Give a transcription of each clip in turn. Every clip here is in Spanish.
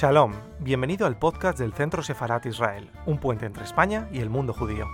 Shalom, bienvenido al podcast del Centro Sefarat Israel, un puente entre España y el mundo judío.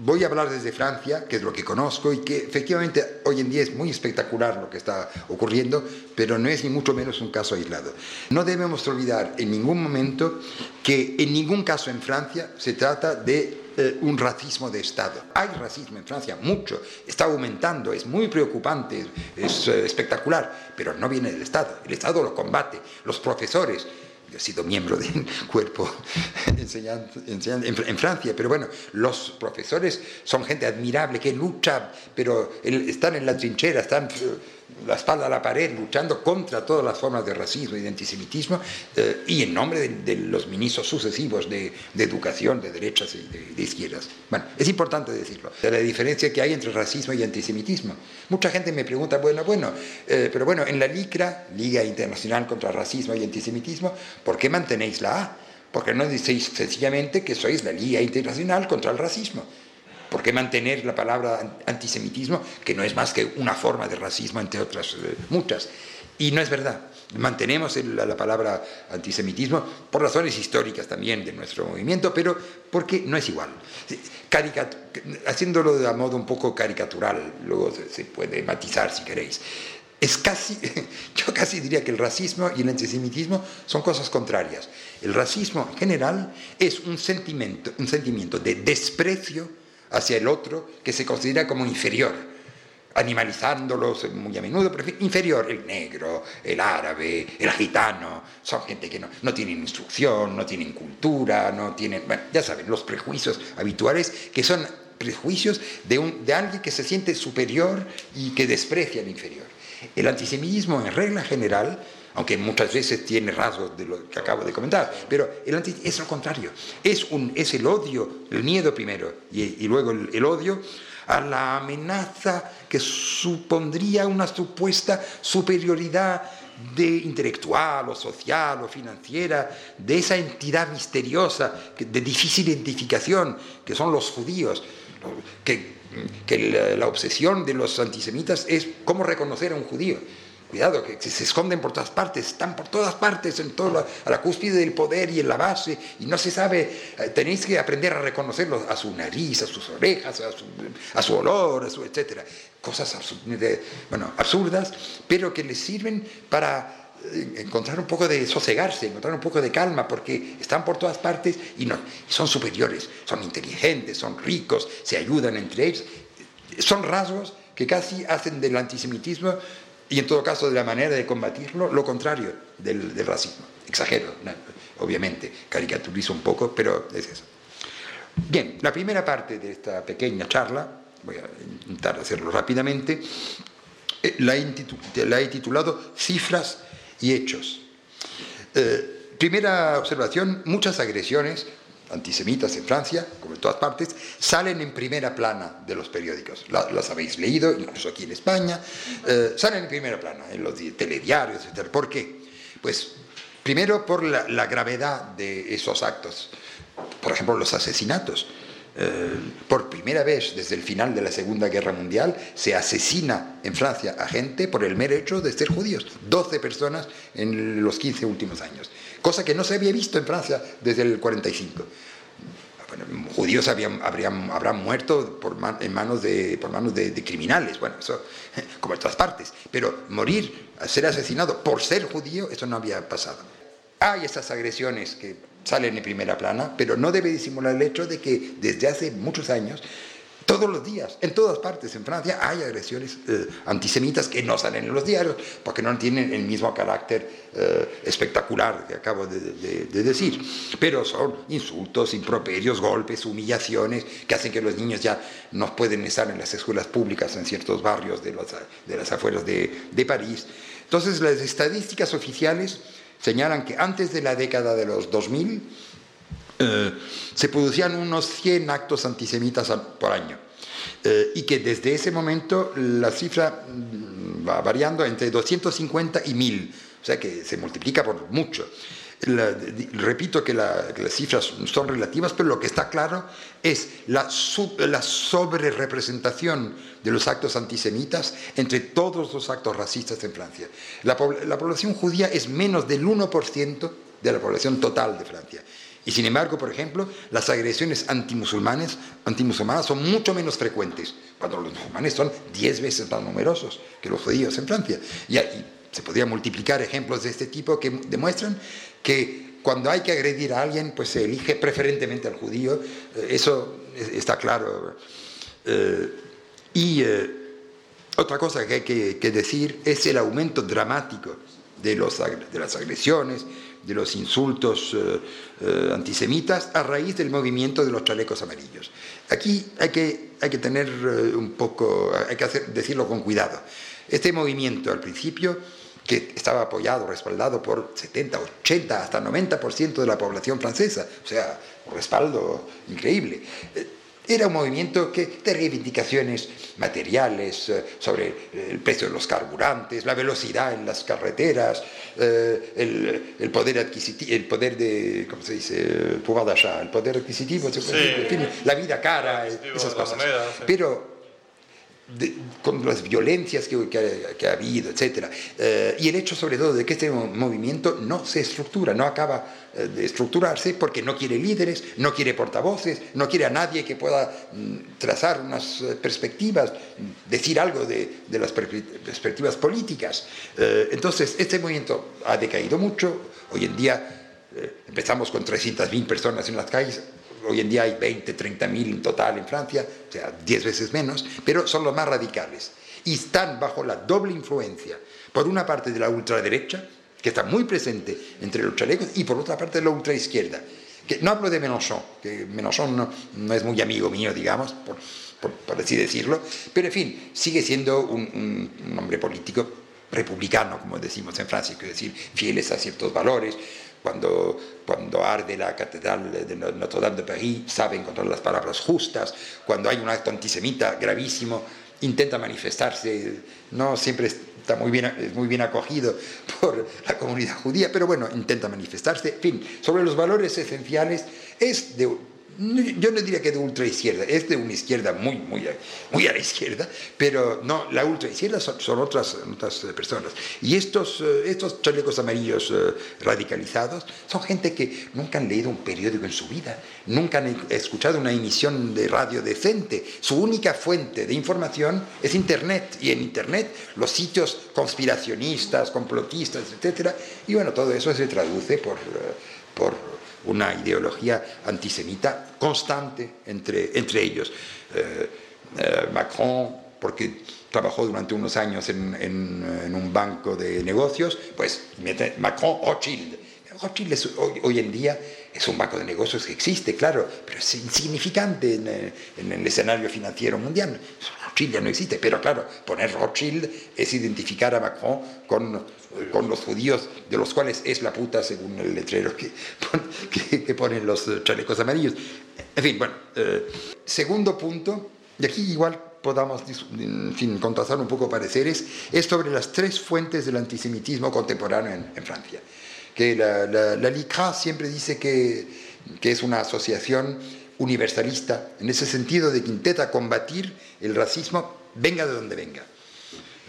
Voy a hablar desde Francia, que es lo que conozco y que efectivamente hoy en día es muy espectacular lo que está ocurriendo, pero no es ni mucho menos un caso aislado. No debemos olvidar en ningún momento que en ningún caso en Francia se trata de eh, un racismo de Estado. Hay racismo en Francia, mucho, está aumentando, es muy preocupante, es eh, espectacular, pero no viene del Estado. El Estado lo combate, los profesores, he sido miembro de un cuerpo enseñando, en, Francia, pero bueno, los profesores son gente admirable que lucha, pero están en la trinchera, están la espalda a la pared, luchando contra todas las formas de racismo y de antisemitismo, eh, y en nombre de, los ministros sucesivos de, educación, de derechas y de, izquierdas. Bueno, es importante decirlo, de la diferencia que hay entre racismo y antisemitismo. Mucha gente me pregunta, bueno, bueno, eh, pero bueno, en la LICRA, Liga Internacional contra Racismo y Antisemitismo, ¿por qué mantenéis la A? Porque no decís sencillamente que sois la Liga Internacional contra el Racismo. ¿Por qué mantener la palabra antisemitismo, que no es más que una forma de racismo entre otras eh, muchas? Y no es verdad. Mantenemos la, palabra antisemitismo por razones históricas también de nuestro movimiento, pero porque no es igual. haciéndolo de modo un poco caricatural, luego se, puede matizar si queréis. Es casi, yo casi diría que el racismo y el antisemitismo son cosas contrarias. El racismo en general es un sentimiento, un sentimiento de desprecio hacia el otro que se considera como inferior, animalizándolos muy a menudo, pero inferior, el negro, el árabe, el gitano, son gente que no, no tienen instrucción, no tienen cultura, no tienen, bueno, ya saben, los prejuicios habituales que son prejuicios de, un, de alguien que se siente superior y que desprecia al inferior. El antisemitismo en regla general aunque muchas veces tiene rasgos de lo que acabo de comentar, pero es lo contrario, es, el odio, el miedo primero y, luego el, odio a la amenaza que supondría una supuesta superioridad de intelectual o social o financiera de esa entidad misteriosa de difícil identificación que son los judíos, que la obsesión de los antisemitas es cómo reconocer a un judío. Cuidado, que se esconden por todas partes, están por todas partes, en todo a la cúspide del poder y en la base, y no se sabe, eh, tenéis que aprender a reconocerlos a su nariz, a sus orejas, a su, olor, a su, etc. Cosas bueno, absurdas, pero que les sirven para eh, encontrar un poco de sosegarse, encontrar un poco de calma, porque están por todas partes y, no, son superiores, son inteligentes, son ricos, se ayudan entre ellos. Son rasgos que casi hacen del antisemitismo y en todo caso de la manera de combatirlo, lo contrario del, racismo. Exagero, obviamente, caricaturizo un poco, pero es eso. Bien, la primera parte de esta pequeña charla, voy a intentar hacerlo rápidamente, eh, la, he titulado Cifras y Hechos. Eh, primera observación, muchas agresiones antisemitas en Francia, como en todas partes, salen en primera plana de los periódicos. las habéis leído, incluso aquí en España, eh, salen en primera plana, en los telediarios, etc. ¿Por qué? Pues primero por la, gravedad de esos actos. Por ejemplo, los asesinatos. Eh, por primera vez desde el final de la Segunda Guerra Mundial se asesina en Francia a gente por el mero hecho de ser judíos. 12 personas en los 15 últimos años cosa que no se había visto en Francia desde el 45. judíos habían, habrían, habrán muerto por, manos de, por manos de, criminales, bueno, como en todas partes, pero morir, ser asesinado por ser judío, eso no había pasado. Hay esas agresiones que salen en primera plana, pero no debe disimular el hecho de que desde hace muchos años todos los días, en todas partes, en Francia, hay agresiones eh, antisemitas que no salen en los diarios porque no tienen el mismo carácter eh, espectacular que acabo de, decir. Pero son insultos, improperios, golpes, humillaciones que hacen que los niños ya no pueden estar en las escuelas públicas en ciertos barrios de, de las afueras de, París. Entonces, las estadísticas oficiales señalan que antes de la década de los 2000, eh, se producían unos 100 actos antisemitas por año. Eh, y que desde ese momento la cifra mm, va variando entre 250 y 1000, o sea que se multiplica por mucho. repito que, las cifras son relativas, pero lo que está claro es la, sobre-representación de los actos antisemitas entre todos los actos racistas en Francia. La, la población judía es menos del 1% de la población total de Francia. Y sin embargo, por ejemplo, las agresiones antimusulmanes, antimusulmanas son mucho menos frecuentes, cuando los musulmanes son 10 veces más numerosos que los judíos en Francia. Y, se podrían multiplicar ejemplos de este tipo que demuestran que cuando hay que agredir a alguien, pues se elige preferentemente al judío. Eh, eso está claro. Eh, y eh, otra cosa que hay que, decir es el aumento dramático de, los, de las agresiones, de los insultos antisemitas a raíz del movimiento de los chalecos amarillos. Aquí hay que, hay que tener un poco, hay que decirlo con cuidado. Este movimiento al principio que estaba apoyado, respaldado por 70, 80, hasta 90% de la población francesa, o sea, un respaldo increíble. Era un movimiento que, de reivindicaciones materiales eh, sobre el precio de los carburantes, la velocidad en las carreteras, eh, el, poder adquisitivo, el poder de, ¿cómo se dice? El el poder adquisitivo, la vida cara, esas cosas. Pero con las violencias que, ha, habido, etc. Eh, y el hecho sobre todo de que este movimiento no se estructura, no acaba eh, de estructurarse porque no quiere líderes, no quiere portavoces, no quiere a nadie que pueda mm, trazar unas eh, perspectivas, decir algo de, las perspectivas políticas. entonces, este movimiento ha decaído mucho, hoy en día empezamos con 300.000 personas en las calles, hoy en día hay 20, 30 mil en total en Francia, o sea, 10 veces menos, pero son los más radicales. Y están bajo la doble influencia, por una parte de la ultraderecha, que está muy presente entre los chalecos, y por otra parte de la ultraizquierda. Que, no hablo de Mélenchon, que Mélenchon no, es muy amigo mío, digamos, por, así decirlo, pero en fin, sigue siendo un, un hombre político republicano, como decimos en Francia, es decir, fieles a ciertos valores, cuando, cuando arde la catedral de Notre Dame de París, sabe encontrar las palabras justas, cuando hay un acto antisemita gravísimo, intenta manifestarse, no siempre está muy bien, muy bien acogido por la comunidad judía, pero bueno, intenta manifestarse. En fin, sobre los valores esenciales es de yo no diría que de ultra izquierda, es de una izquierda muy, muy, muy a la izquierda, pero no, la ultra izquierda son, otras, otras personas. Y estos, eh, estos chalecos amarillos eh, radicalizados son gente que nunca han leído un periódico en su vida, nunca han escuchado una emisión de radio decente. Su única fuente de información es Internet, y en Internet los sitios conspiracionistas, complotistas, etc. Y bueno, todo eso se traduce por, eh, por una ideología antisemita constante entre, entre ellos. Eh, eh, Macron, porque trabajó durante unos años en, un banco de negocios, pues Macron Rothschild. Rothschild hoy, en día es un banco de negocios que existe, claro, pero es insignificante en, en el escenario financiero mundial. Rothschild ya no existe, pero claro, poner Rothschild es identificar a Macron con con los judíos, de los cuales es la puta, según el letrero que, que, ponen los chalecos amarillos. En fin, bueno, eh, segundo punto, y aquí igual podamos en fin, contrastar un poco pareceres, es sobre las tres fuentes del antisemitismo contemporáneo en, Francia. Que la, la, LICRA siempre dice que, que es una asociación universalista, en ese sentido de que intenta combatir el racismo, venga de donde venga.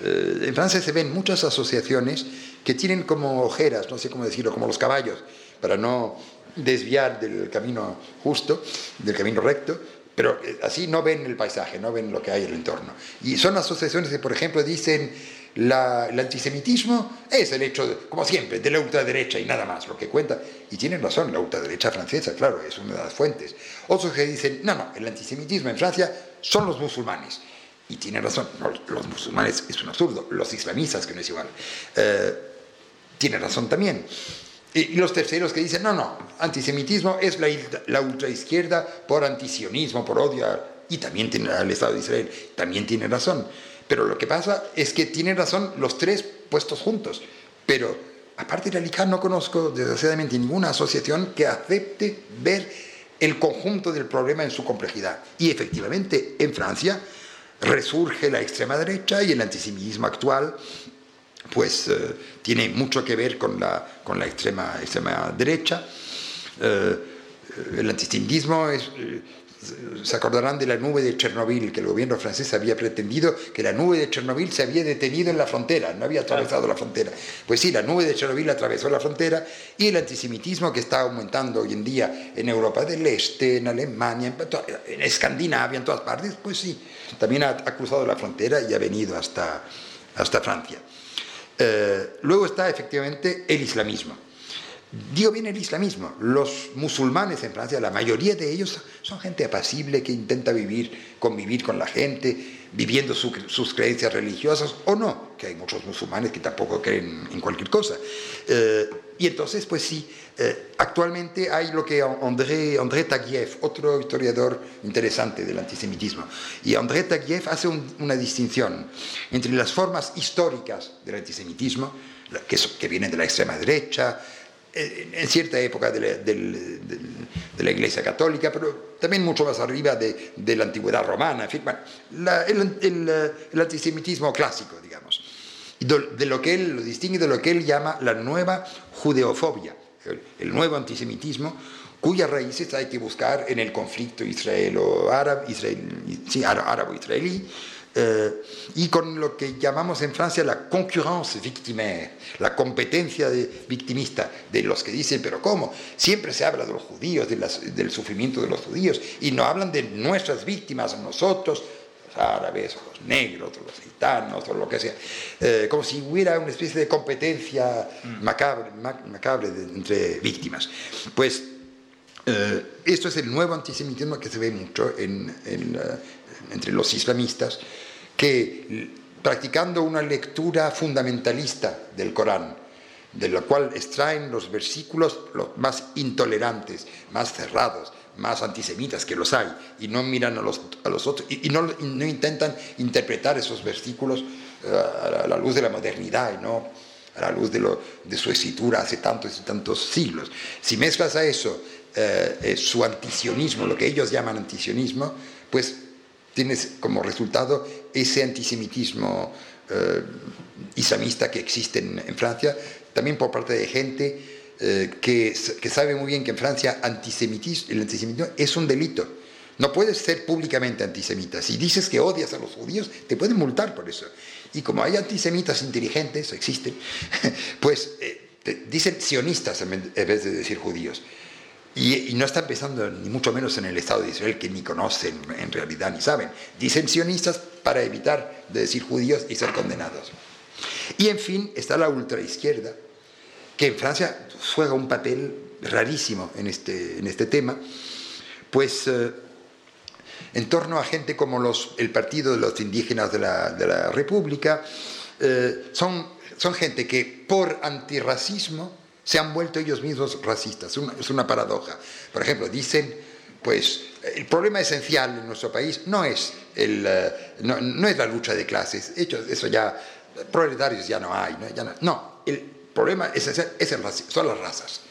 Eh, en Francia se ven muchas asociaciones que tienen como ojeras, no sé cómo decirlo, como los caballos, para no desviar del camino justo, del camino recto, pero eh, así no ven el paisaje, no ven lo que hay en el entorno. Y son asociaciones que, por ejemplo, dicen el antisemitismo es el hecho, como siempre, de la ultraderecha y nada más, lo que cuenta. Y tienen razón, la ultraderecha francesa, claro, es una de las fuentes. Otros que dicen, no, no, el antisemitismo en Francia son los musulmanes. Y tiene razón, los musulmanes es un absurdo, los islamistas, que no es igual, eh, tiene razón también. Y, los terceros que dicen, no, no, antisemitismo es la, la ultraizquierda por antisionismo, por odio, y también tiene al Estado de Israel, también tiene razón. Pero lo que pasa es que tienen razón los tres puestos juntos. Pero aparte de la no conozco desgraciadamente ninguna asociación que acepte ver el conjunto del problema en su complejidad. Y efectivamente, en Francia, resurge la extrema derecha y el antisemitismo actual pues eh, tiene mucho que ver con la, con la extrema, extrema derecha. Eh, el antisemitismo es, se acordarán de la nube de Chernobyl, que el gobierno francés había pretendido que la nube de Chernobyl se había detenido en la frontera, no había atravesado la frontera. Pues sí, la nube de Chernobyl atravesó la frontera y el antisemitismo que está aumentando hoy en día en Europa del Este, en Alemania, en Escandinavia, en todas partes, pues sí, también ha, cruzado la frontera y ha venido hasta, hasta Francia. Eh, luego está efectivamente el islamismo Digo bien el islamismo. Los musulmanes en Francia, la mayoría de ellos son gente apacible que intenta vivir, convivir con la gente, viviendo sus creencias religiosas o no, que hay muchos musulmanes que tampoco creen en cualquier cosa. Eh, y entonces, pues sí, eh, actualmente hay lo que André, André Taguieff, otro historiador interesante del antisemitismo, y André Taguieff hace una distinción entre las formas históricas del antisemitismo, que, que vienen de la extrema derecha, en cierta época de la, Iglesia Católica, pero también mucho más arriba de, la antigüedad romana, en fin, el, antisemitismo clásico, digamos, de lo que él lo distingue de lo que él llama la nueva judeofobia, el, nuevo antisemitismo, cuyas raíces hay que buscar en el conflicto israelo-árabe, sí, árabo-israelí, eh, y con lo que llamamos en Francia la concurrence victimaire, la competencia de, victimista de los que dicen, pero ¿cómo? Siempre se habla de los judíos, del sufrimiento de los judíos, y no hablan de nuestras víctimas, nosotros, los árabes, o los negros, o los gitanos, o lo que sea, eh, como si hubiera una especie de competencia mm. macabre, macabre entre víctimas. Pues eh, esto es el nuevo antisemitismo que se ve mucho en, entre los islamistas, que practicando una lectura fundamentalista del Corán, de la cual extraen los versículos los más intolerantes, más cerrados, más antisemitas que los hay, y no miran a los, a los otros, y, no, no, intentan interpretar esos versículos eh, a la luz de la modernidad no a la luz de, lo, de su escritura hace tantos y tantos siglos. Si mezclas a eso eh, eh, su antisionismo, lo que ellos llaman antisionismo, pues tienes como resultado ese antisemitismo eh, islamista que existe en, Francia, también por parte de gente eh, que, sabe muy bien que en Francia antisemitismo, el antisemitismo es un delito. No puedes ser públicamente antisemita. Si dices que odias a los judíos, te pueden multar por eso. Y como hay antisemitas inteligentes, existen, pues eh, dicen sionistas en vez de decir judíos. Y, no está pensando ni mucho menos en el Estado de Israel, que ni conocen en realidad ni saben. Dicen sionistas para evitar de decir judíos y ser condenados. Y en fin, está la ultraizquierda, que en Francia juega un papel rarísimo en este, en este tema, pues eh, en torno a gente como los, el Partido de los Indígenas de la, de la República, eh, son, son gente que por antirracismo se han vuelto ellos mismos racistas. Es una, paradoja. Por ejemplo, dicen, pues, el problema esencial en nuestro país no es, el, eh, no, es la lucha de clases. Hecho, eso ya, proletarios ya no hay. No, no, el problema esencial es el son las razas.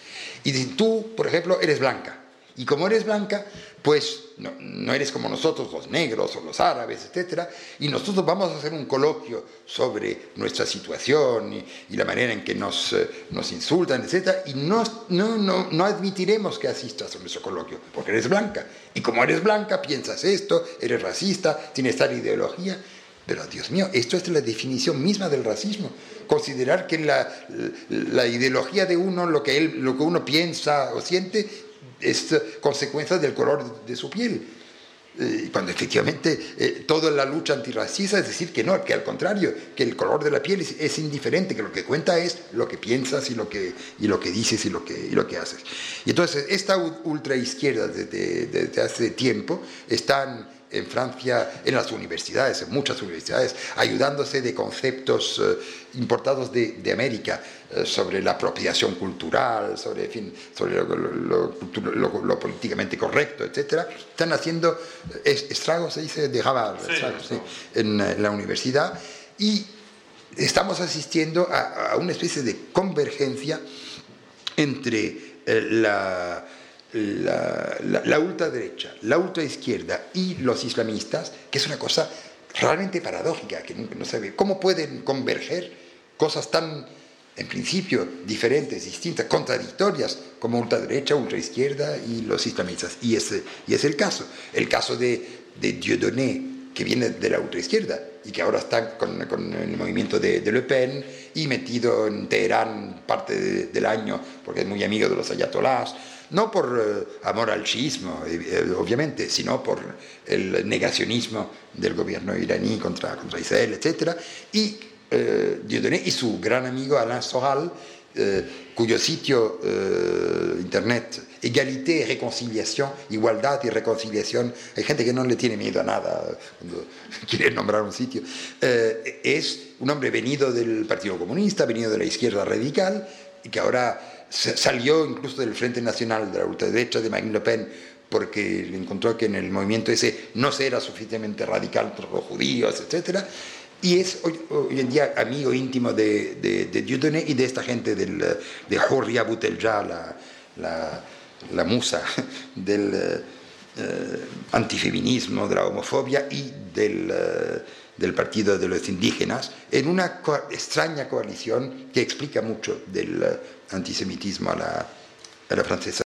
Y dicen, tú, por ejemplo, eres blanca. Y como eres blanca, pues no, eres como nosotros, los negros o los árabes, etc. Y nosotros vamos a hacer un coloquio sobre nuestra situación y, la manera en que nos, eh, nos insultan, etc. Y no, no, no, no admitiremos que asistas a nuestro coloquio, porque eres blanca. Y como eres blanca, piensas esto, eres racista, tienes tal ideología. Pero Dios mío, esto es la definición misma del racismo. Considerar que la, la ideología de uno, lo que, él, lo que uno piensa o siente, es consecuencia del color de su piel. Eh, cuando efectivamente eh, toda la lucha antirracista es decir que no, que al contrario, que el color de la piel es, indiferente, que lo que cuenta es lo que piensas y lo que, y lo que dices y lo que, y lo que haces. Y entonces esta ultraizquierda desde, desde hace tiempo están en Francia, en las universidades, en muchas universidades, ayudándose de conceptos eh, importados de, de América eh, sobre la apropiación cultural, sobre, fin, sobre lo, políticamente correcto, etc. Están haciendo estragos, se dice, de Harvard, en, la universidad y estamos asistiendo a, a una especie de convergencia entre eh, la la, ultraderecha, la ultraizquierda y los islamistas, que es una cosa realmente paradójica, que no sabe cómo pueden converger cosas tan, en principio, diferentes, distintas, contradictorias, como ultraderecha, ultraizquierda y los islamistas. Y ese y es el caso. El caso de, de Dieudonné, que viene de la ultraizquierda y que ahora está con, con el movimiento de, de, Le Pen y metido en Teherán parte de, del año porque es muy amigo de los ayatolás, no por uh, amor al chiismo, eh, obviamente, sino por el negacionismo del gobierno iraní contra, contra Israel, etc. Y eh, Dieudonné y su gran amigo Alain Soral, eh, cuyo sitio eh, internet Égalité y Reconciliación, Igualdad y Reconciliación, hay gente que no le tiene miedo a nada cuando quiere nombrar un sitio, eh, es un hombre venido del Partido Comunista, venido de la izquierda radical, y que ahora salió incluso del Frente Nacional de la ultraderecha de Marine Le Pen porque encontró que en el movimiento ese no se era suficientemente radical por los judíos, etc., y es hoy, hoy, en día amigo íntimo de, de, de Dieudonné y de esta gente del, de Horia Boutelja, la, la, la, musa del eh, antifeminismo, de la homofobia y del, eh, del, Partido de los Indígenas, en una extraña coalición que explica mucho del antisemitismo a la, a la francesa.